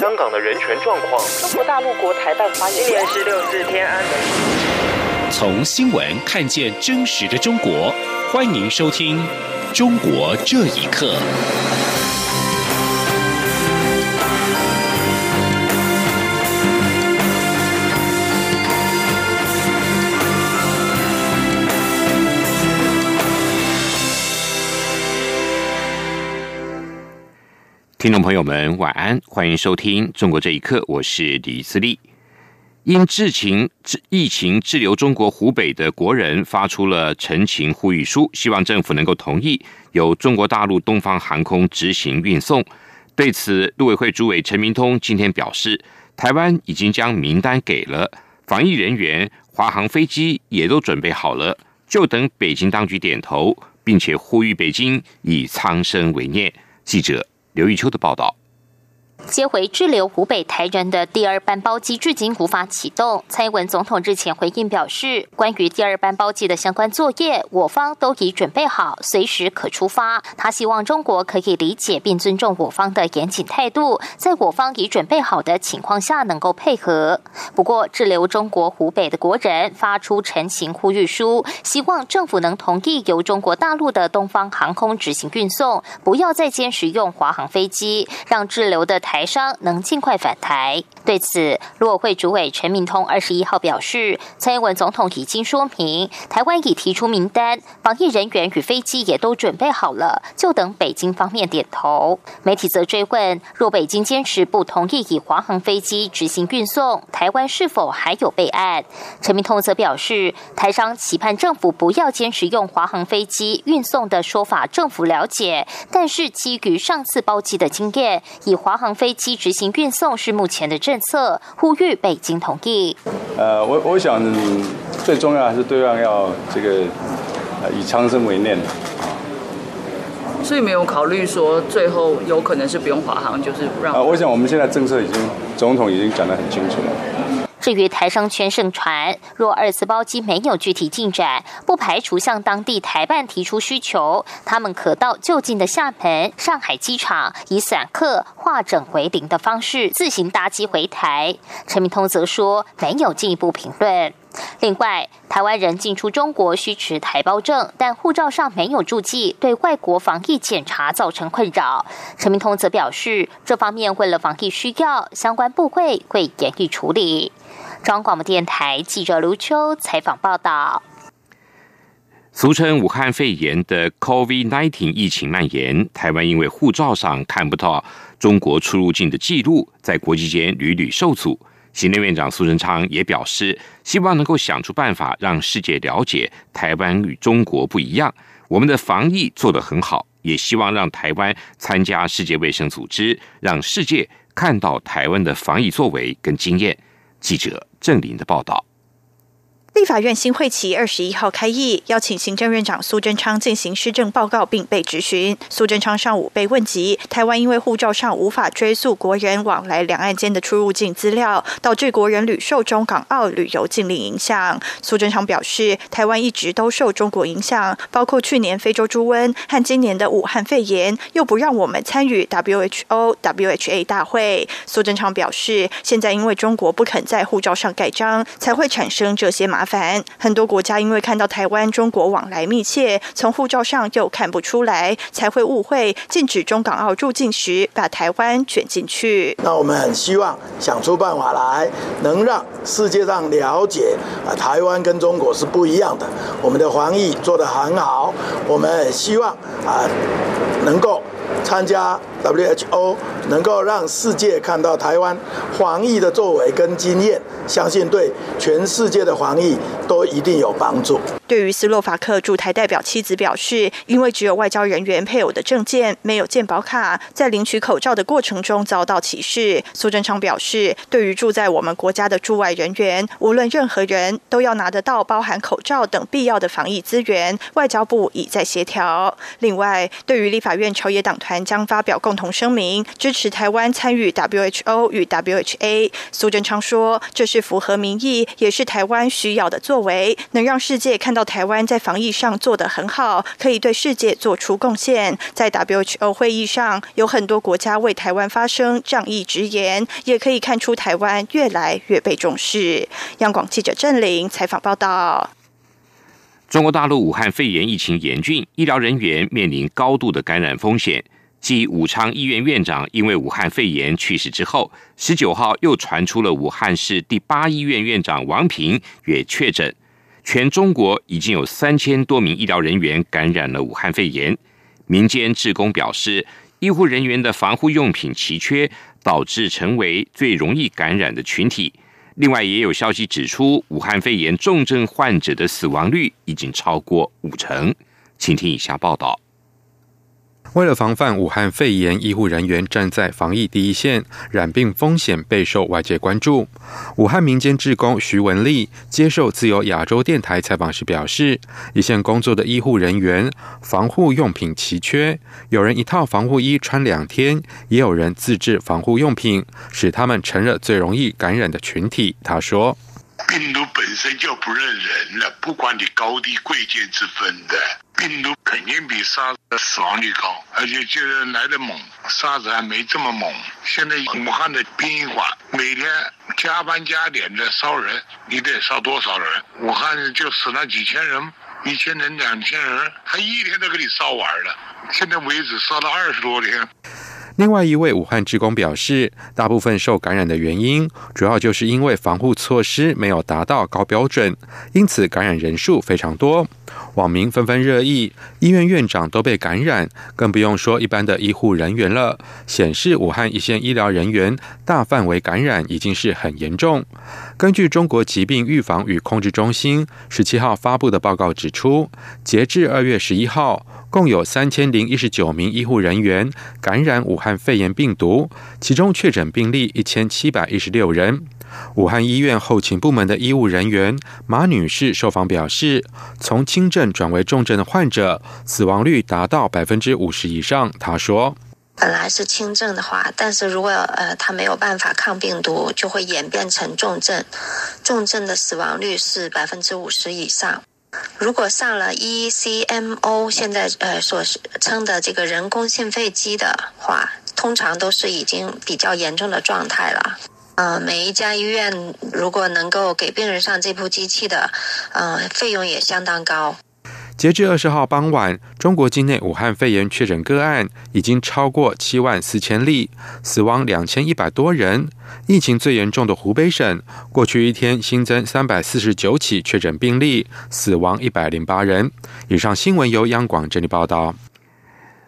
香港的人权状况。中国大陆国台办发言。今年十六四天安门。从新闻看见真实的中国，欢迎收听《中国这一刻》。听众朋友们，晚安，欢迎收听《中国这一刻》，我是李自立。因治情疫情滞留中国湖北的国人发出了陈情呼吁书，希望政府能够同意由中国大陆东方航空执行运送。对此，陆委会主委陈明通今天表示，台湾已经将名单给了防疫人员，华航飞机也都准备好了，就等北京当局点头，并且呼吁北京以苍生为念。记者。刘玉秋的报道。接回滞留湖北台人的第二班包机至今无法启动。蔡英文总统日前回应表示，关于第二班包机的相关作业，我方都已准备好，随时可出发。他希望中国可以理解并尊重我方的严谨态度，在我方已准备好的情况下能够配合。不过，滞留中国湖北的国人发出陈情呼吁书，希望政府能同意由中国大陆的东方航空执行运送，不要再坚持用华航飞机，让滞留的台。台商能尽快返台。对此，陆委会主委陈明通二十一号表示，蔡英文总统已经说明，台湾已提出名单，防疫人员与飞机也都准备好了，就等北京方面点头。媒体则追问，若北京坚持不同意以华航飞机执行运送，台湾是否还有备案？陈明通则表示，台商期盼政府不要坚持用华航飞机运送的说法，政府了解，但是基于上次包机的经验，以华航飞。机执行运送是目前的政策，呼吁北京同意。呃，我我想最重要还是对岸要这个以苍生为念啊。所以没有考虑说最后有可能是不用华航，就是让。啊，我想我们现在政策已经总统已经讲得很清楚了。至于台商圈盛传，若二次包机没有具体进展，不排除向当地台办提出需求，他们可到就近的厦门、上海机场，以散客化整为零的方式自行搭机回台。陈明通则说，没有进一步评论。另外，台湾人进出中国需持台胞证，但护照上没有注记，对外国防疫检查造成困扰。陈明通则表示，这方面为了防疫需要，相关部会会严厉处理。中央广播电台记者卢秋采访报道。俗称武汉肺炎的 COVID-19 疫情蔓延，台湾因为护照上看不到中国出入境的记录，在国际间屡屡受阻。行政院长苏贞昌也表示，希望能够想出办法，让世界了解台湾与中国不一样。我们的防疫做得很好，也希望让台湾参加世界卫生组织，让世界看到台湾的防疫作为跟经验。记者郑林的报道。立法院新会期二十一号开议，邀请行政院长苏贞昌进行施政报告，并被质询。苏贞昌上午被问及台湾因为护照上无法追溯国人往来两岸间的出入境资料，导致国人屡受中港澳旅游禁令影响。苏贞昌表示，台湾一直都受中国影响，包括去年非洲猪瘟和今年的武汉肺炎，又不让我们参与 WHO、WHA 大会。苏贞昌表示，现在因为中国不肯在护照上盖章，才会产生这些麻烦。烦，很多国家因为看到台湾中国往来密切，从护照上又看不出来，才会误会禁止中港澳入境时把台湾卷进去。那我们很希望想出办法来，能让世界上了解啊，台湾跟中国是不一样的。我们的防疫做得很好，我们希望啊，能够参加 WHO，能够让世界看到台湾防疫的作为跟经验。相信对全世界的防疫都一定有帮助。对于斯洛伐克驻台代表妻子表示，因为只有外交人员配偶的证件，没有健保卡，在领取口罩的过程中遭到歧视。苏贞昌表示，对于住在我们国家的驻外人员，无论任何人都要拿得到包含口罩等必要的防疫资源。外交部已在协调。另外，对于立法院朝野党团将发表共同声明，持台湾参与 WHO 与 WHA，苏贞昌说，这是。符合民意，也是台湾需要的作为，能让世界看到台湾在防疫上做得很好，可以对世界做出贡献。在 WHO 会议上，有很多国家为台湾发声，仗义直言，也可以看出台湾越来越被重视。央广记者郑玲采访报道。中国大陆武汉肺炎疫情严峻，医疗人员面临高度的感染风险。继武昌医院院长因为武汉肺炎去世之后，十九号又传出了武汉市第八医院院长王平也确诊。全中国已经有三千多名医疗人员感染了武汉肺炎。民间职工表示，医护人员的防护用品奇缺，导致成为最容易感染的群体。另外，也有消息指出，武汉肺炎重症患者的死亡率已经超过五成。请听以下报道。为了防范武汉肺炎，医护人员站在防疫第一线，染病风险备受外界关注。武汉民间职工徐文丽接受自由亚洲电台采访时表示，一线工作的医护人员防护用品奇缺，有人一套防护衣穿两天，也有人自制防护用品，使他们成了最容易感染的群体。他说。病毒本身就不认人了，不管你高低贵贱之分的，病毒肯定比沙子死亡率高，而且就是来的猛，沙子还没这么猛。现在武汉的殡仪馆每天加班加点的烧人，你得烧多少人？武汉就死了几千人，一千人、两千人，他一天都给你烧完了。现在为止烧了二十多天。另外一位武汉职工表示，大部分受感染的原因，主要就是因为防护措施没有达到高标准，因此感染人数非常多。网民纷纷热议，医院院长都被感染，更不用说一般的医护人员了。显示武汉一线医疗人员大范围感染已经是很严重。根据中国疾病预防与控制中心十七号发布的报告指出，截至二月十一号。共有三千零一十九名医护人员感染武汉肺炎病毒，其中确诊病例一千七百一十六人。武汉医院后勤部门的医务人员马女士受访表示，从轻症转为重症的患者，死亡率达到百分之五十以上。她说：“本来是轻症的话，但是如果呃他没有办法抗病毒，就会演变成重症，重症的死亡率是百分之五十以上。”如果上了 ECMO，现在呃所称的这个人工心肺机的话，通常都是已经比较严重的状态了。呃，每一家医院如果能够给病人上这部机器的，呃，费用也相当高。截至二十号傍晚，中国境内武汉肺炎确诊个案已经超过七万四千例，死亡两千一百多人。疫情最严重的湖北省，过去一天新增三百四十九起确诊病例，死亡一百零八人。以上新闻由央广这里报道。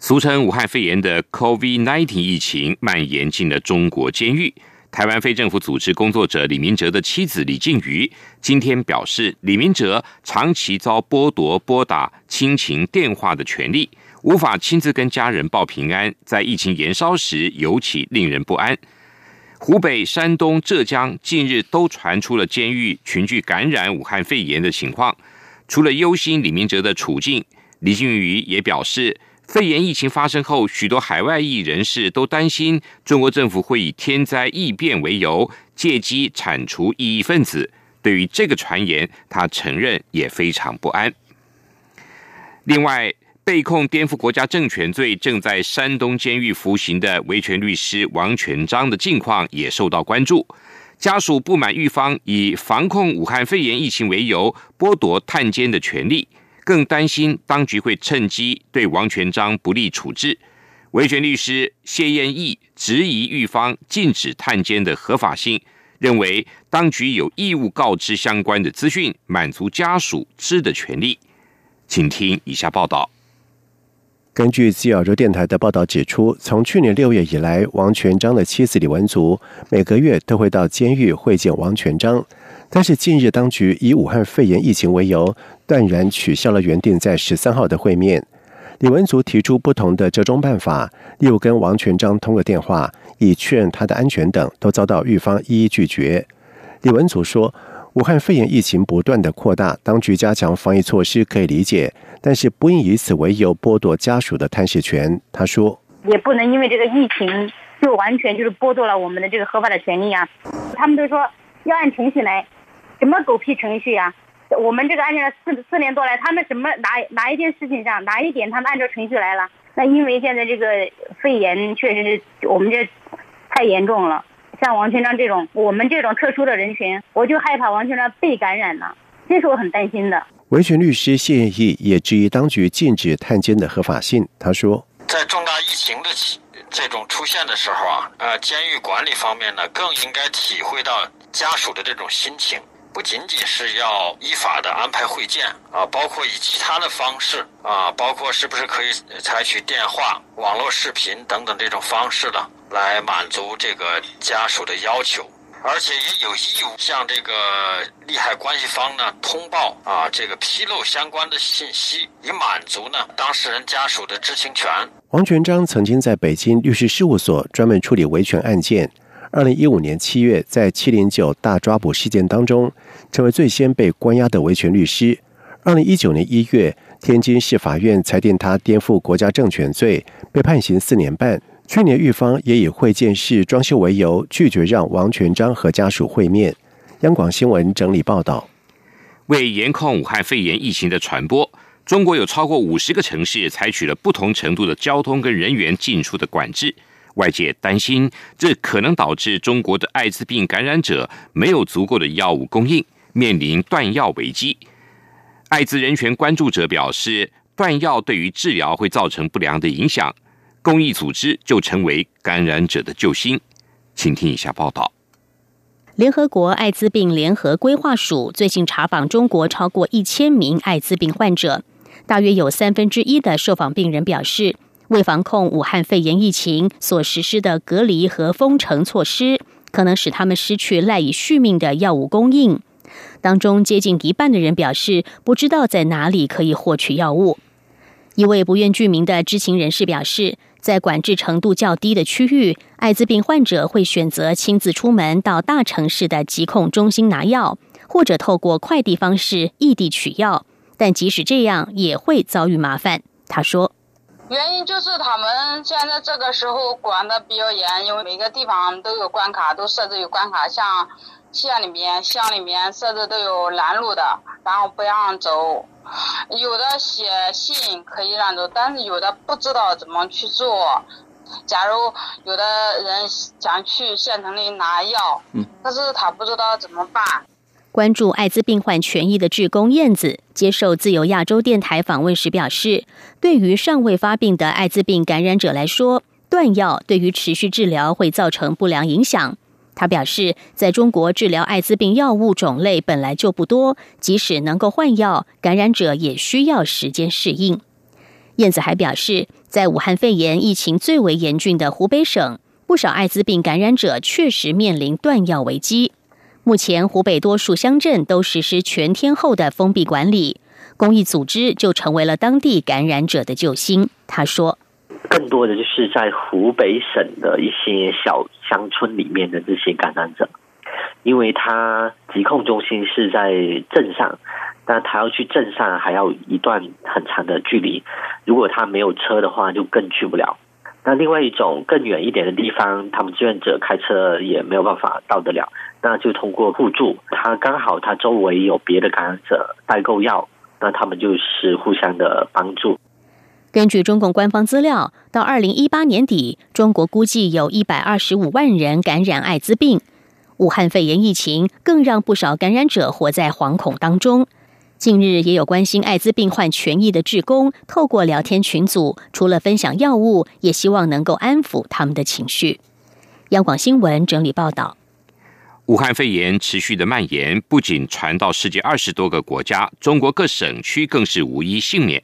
俗称武汉肺炎的 COVID-19 疫情蔓延进了中国监狱。台湾非政府组织工作者李明哲的妻子李静瑜今天表示，李明哲长期遭剥夺拨打亲情电话的权利，无法亲自跟家人报平安，在疫情延烧时尤其令人不安。湖北、山东、浙江近日都传出了监狱群聚感染武汉肺炎的情况，除了忧心李明哲的处境，李静瑜也表示。肺炎疫情发生后，许多海外裔人士都担心中国政府会以天灾异变为由，借机铲除异议分子。对于这个传言，他承认也非常不安。另外，被控颠覆国家政权罪、正在山东监狱服刑的维权律师王全章的境况也受到关注。家属不满狱方以防控武汉肺炎疫情为由，剥夺探监的权利。更担心当局会趁机对王全章不利处置。维权律师谢燕义质疑狱方禁止探监的合法性，认为当局有义务告知相关的资讯，满足家属知的权利。请听以下报道。根据自由州电台的报道指出，从去年六月以来，王全章的妻子李文足每个月都会到监狱会见王全章。但是近日，当局以武汉肺炎疫情为由，断然取消了原定在十三号的会面。李文足提出不同的折中办法，例如跟王全章通个电话，以确认他的安全等，都遭到狱方一一拒绝。李文足说：“武汉肺炎疫情不断的扩大，当局加强防疫措施可以理解，但是不应以此为由剥夺家属的探视权。”他说：“也不能因为这个疫情就完全就是剥夺了我们的这个合法的权利啊！他们都说要按程序来。”什么狗屁程序呀？我们这个案件四四年多来，他们什么哪哪一件事情上哪一点他们按照程序来了？那因为现在这个肺炎确实是我们这太严重了。像王全章这种我们这种特殊的人群，我就害怕王全章被感染了，这是我很担心的。维权律师谢艳义也质疑当局禁止探监的合法性。他说，在重大疫情的这种出现的时候啊，呃，监狱管理方面呢，更应该体会到家属的这种心情。不仅仅是要依法的安排会见啊，包括以其他的方式啊，包括是不是可以采取电话、网络视频等等这种方式的来满足这个家属的要求，而且也有义务向这个利害关系方呢通报啊，这个披露相关的信息，以满足呢当事人家属的知情权。王全章曾经在北京律师事务所专门处理维权案件。二零一五年七月，在七零九大抓捕事件当中，成为最先被关押的维权律师。二零一九年一月，天津市法院裁定他颠覆国家政权罪，被判刑四年半。去年，狱方也以会见室装修为由，拒绝让王全章和家属会面。央广新闻整理报道：为严控武汉肺炎疫情的传播，中国有超过五十个城市采取了不同程度的交通跟人员进出的管制。外界担心，这可能导致中国的艾滋病感染者没有足够的药物供应，面临断药危机。艾滋人权关注者表示，断药对于治疗会造成不良的影响，公益组织就成为感染者的救星。请听一下报道。联合国艾滋病联合规划署最近查访中国超过一千名艾滋病患者，大约有三分之一的受访病人表示。为防控武汉肺炎疫情所实施的隔离和封城措施，可能使他们失去赖以续命的药物供应。当中接近一半的人表示不知道在哪里可以获取药物。一位不愿具名的知情人士表示，在管制程度较低的区域，艾滋病患者会选择亲自出门到大城市的疾控中心拿药，或者透过快递方式异地取药。但即使这样，也会遭遇麻烦。他说。原因就是他们现在这个时候管的比较严，因为每个地方都有关卡，都设置有关卡，像县里面、乡里面设置都有拦路的，然后不让走。有的写信可以让走，但是有的不知道怎么去做。假如有的人想去县城里拿药，可是他不知道怎么办。关注艾滋病患权益的志工燕子接受自由亚洲电台访问时表示，对于尚未发病的艾滋病感染者来说，断药对于持续治疗会造成不良影响。他表示，在中国治疗艾滋病药物种类本来就不多，即使能够换药，感染者也需要时间适应。燕子还表示，在武汉肺炎疫情最为严峻的湖北省，不少艾滋病感染者确实面临断药危机。目前，湖北多数乡镇都实施全天候的封闭管理，公益组织就成为了当地感染者的救星。他说：“更多的就是在湖北省的一些小乡村里面的这些感染者，因为他疾控中心是在镇上，但他要去镇上还要一段很长的距离，如果他没有车的话，就更去不了。那另外一种更远一点的地方，他们志愿者开车也没有办法到得了。”那就通过互助，他刚好他周围有别的感染者代购药，那他们就是互相的帮助。根据中共官方资料，到二零一八年底，中国估计有一百二十五万人感染艾滋病。武汉肺炎疫情更让不少感染者活在惶恐当中。近日，也有关心艾滋病患权益的志工，透过聊天群组，除了分享药物，也希望能够安抚他们的情绪。央广新闻整理报道。武汉肺炎持续的蔓延，不仅传到世界二十多个国家，中国各省区更是无一幸免。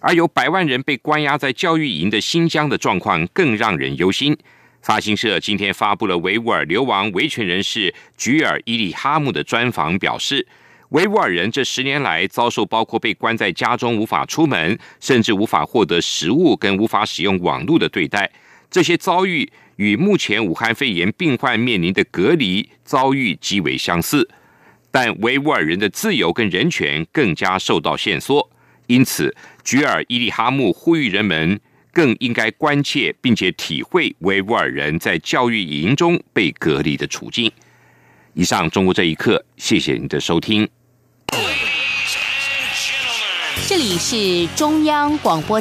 而有百万人被关押在教育营的新疆的状况更让人忧心。法新社今天发布了维吾尔流亡维权人士菊尔伊利哈木的专访，表示维吾尔人这十年来遭受包括被关在家中无法出门，甚至无法获得食物跟无法使用网络的对待，这些遭遇。与目前武汉肺炎病患面临的隔离遭遇极为相似，但维吾尔人的自由跟人权更加受到限缩。因此，菊尔伊利哈木呼吁人们更应该关切并且体会维吾尔人在教育营中被隔离的处境。以上，中国这一刻，谢谢您的收听。这里是中央广播电。